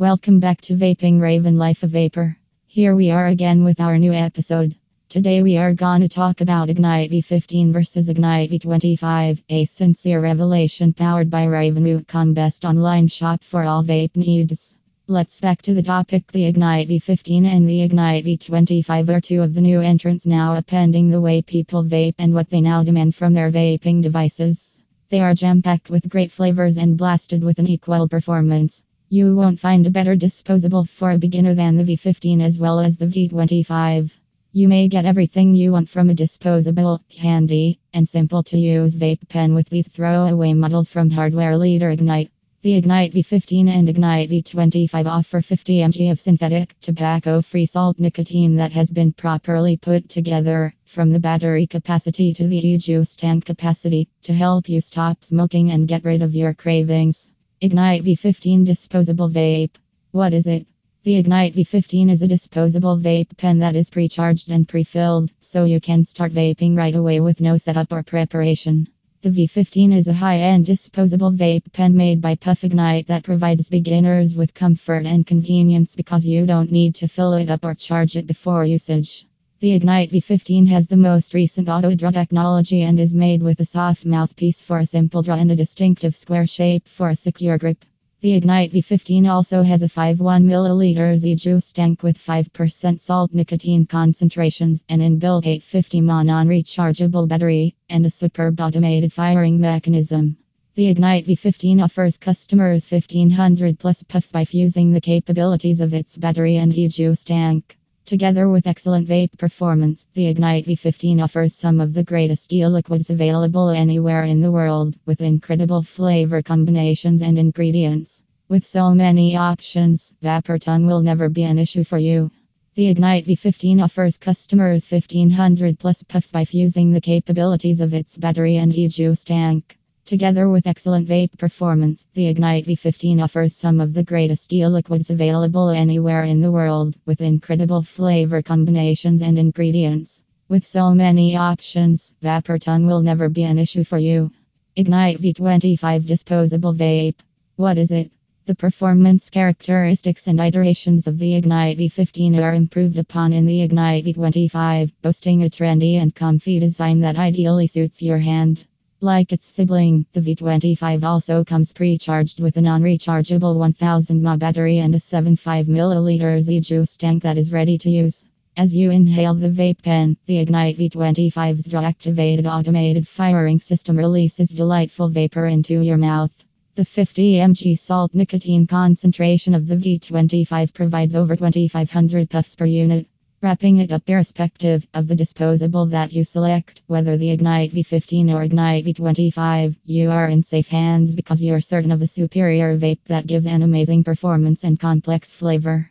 Welcome back to Vaping Raven Life of Vapor. Here we are again with our new episode. Today we are gonna talk about Ignite V15 versus Ignite V25, a sincere revelation powered by Raven.com best online shop for all vape needs. Let's back to the topic. The Ignite V15 and the Ignite V25 are two of the new entrants now appending the way people vape and what they now demand from their vaping devices. They are jam packed with great flavors and blasted with an equal performance. You won't find a better disposable for a beginner than the V15 as well as the V25. You may get everything you want from a disposable, handy, and simple to use vape pen with these throwaway models from hardware leader Ignite. The Ignite V15 and Ignite V25 offer 50 mg of synthetic, tobacco free salt nicotine that has been properly put together, from the battery capacity to the e juice tank capacity, to help you stop smoking and get rid of your cravings. Ignite V15 Disposable Vape. What is it? The Ignite V15 is a disposable vape pen that is pre charged and pre filled, so you can start vaping right away with no setup or preparation. The V15 is a high end disposable vape pen made by Puff Ignite that provides beginners with comfort and convenience because you don't need to fill it up or charge it before usage. The Ignite V15 has the most recent auto draw technology and is made with a soft mouthpiece for a simple draw and a distinctive square shape for a secure grip. The Ignite V15 also has a 51 ml e-juice tank with 5% salt nicotine concentrations, and an inbuilt 850 mAh non-rechargeable battery, and a superb automated firing mechanism. The Ignite V15 offers customers 1500 plus puffs by fusing the capabilities of its battery and e-juice tank. Together with excellent vape performance, the Ignite V15 offers some of the greatest e-liquids available anywhere in the world, with incredible flavor combinations and ingredients. With so many options, vapor tongue will never be an issue for you. The Ignite V15 offers customers 1500 plus puffs by fusing the capabilities of its battery and e-juice tank. Together with excellent vape performance, the Ignite V15 offers some of the greatest e-liquids available anywhere in the world, with incredible flavor combinations and ingredients. With so many options, vapor tongue will never be an issue for you. Ignite V25 Disposable Vape. What is it? The performance characteristics and iterations of the Ignite V15 are improved upon in the Ignite V25, boasting a trendy and comfy design that ideally suits your hand. Like its sibling, the V25 also comes pre-charged with a non-rechargeable 1000 mAh battery and a 75 ml e-juice tank that is ready to use. As you inhale the vape pen, the Ignite V25's activated automated firing system releases delightful vapor into your mouth. The 50 mg salt nicotine concentration of the V25 provides over 2500 puffs per unit. Wrapping it up irrespective of the disposable that you select, whether the Ignite V15 or Ignite V25, you are in safe hands because you're certain of a superior vape that gives an amazing performance and complex flavor.